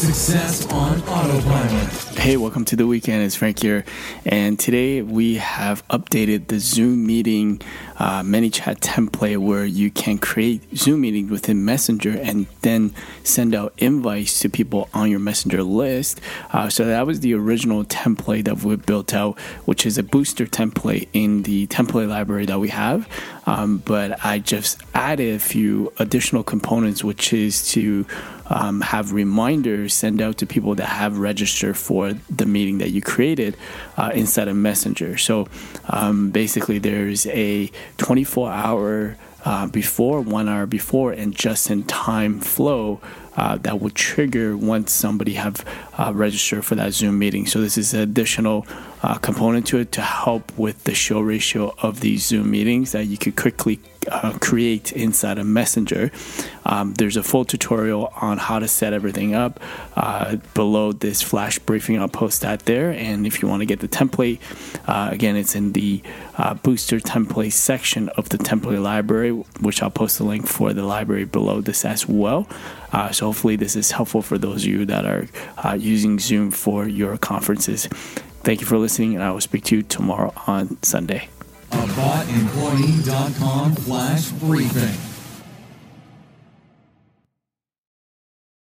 Success on Autopilot. Hey, welcome to the weekend. It's Frank here, and today we have updated the Zoom meeting uh, ManyChat template where you can create Zoom meetings within Messenger and then send out invites to people on your Messenger list. Uh, so that was the original template that we built out, which is a booster template in the template library that we have. Um, but I just added a few additional components, which is to um, have reminders sent out to people that have registered for the meeting that you created uh, inside of Messenger. So um, basically, there's a 24 hour uh, before, one hour before, and just in time flow uh, that will trigger once somebody have uh, registered for that Zoom meeting. So this is an additional uh, component to it to help with the show ratio of these Zoom meetings that you could quickly uh, create inside of Messenger. Um, there's a full tutorial on how to set everything up uh, below this flash briefing. I'll post that there. And if you want to get the template, uh, again, it's in the booster template section of the template library, which I'll post the link for the library below this as well. Uh, so hopefully this is helpful for those of you that are uh, using Zoom for your conferences. Thank you for listening, and I will speak to you tomorrow on Sunday. AboutEmployee.com slash briefing.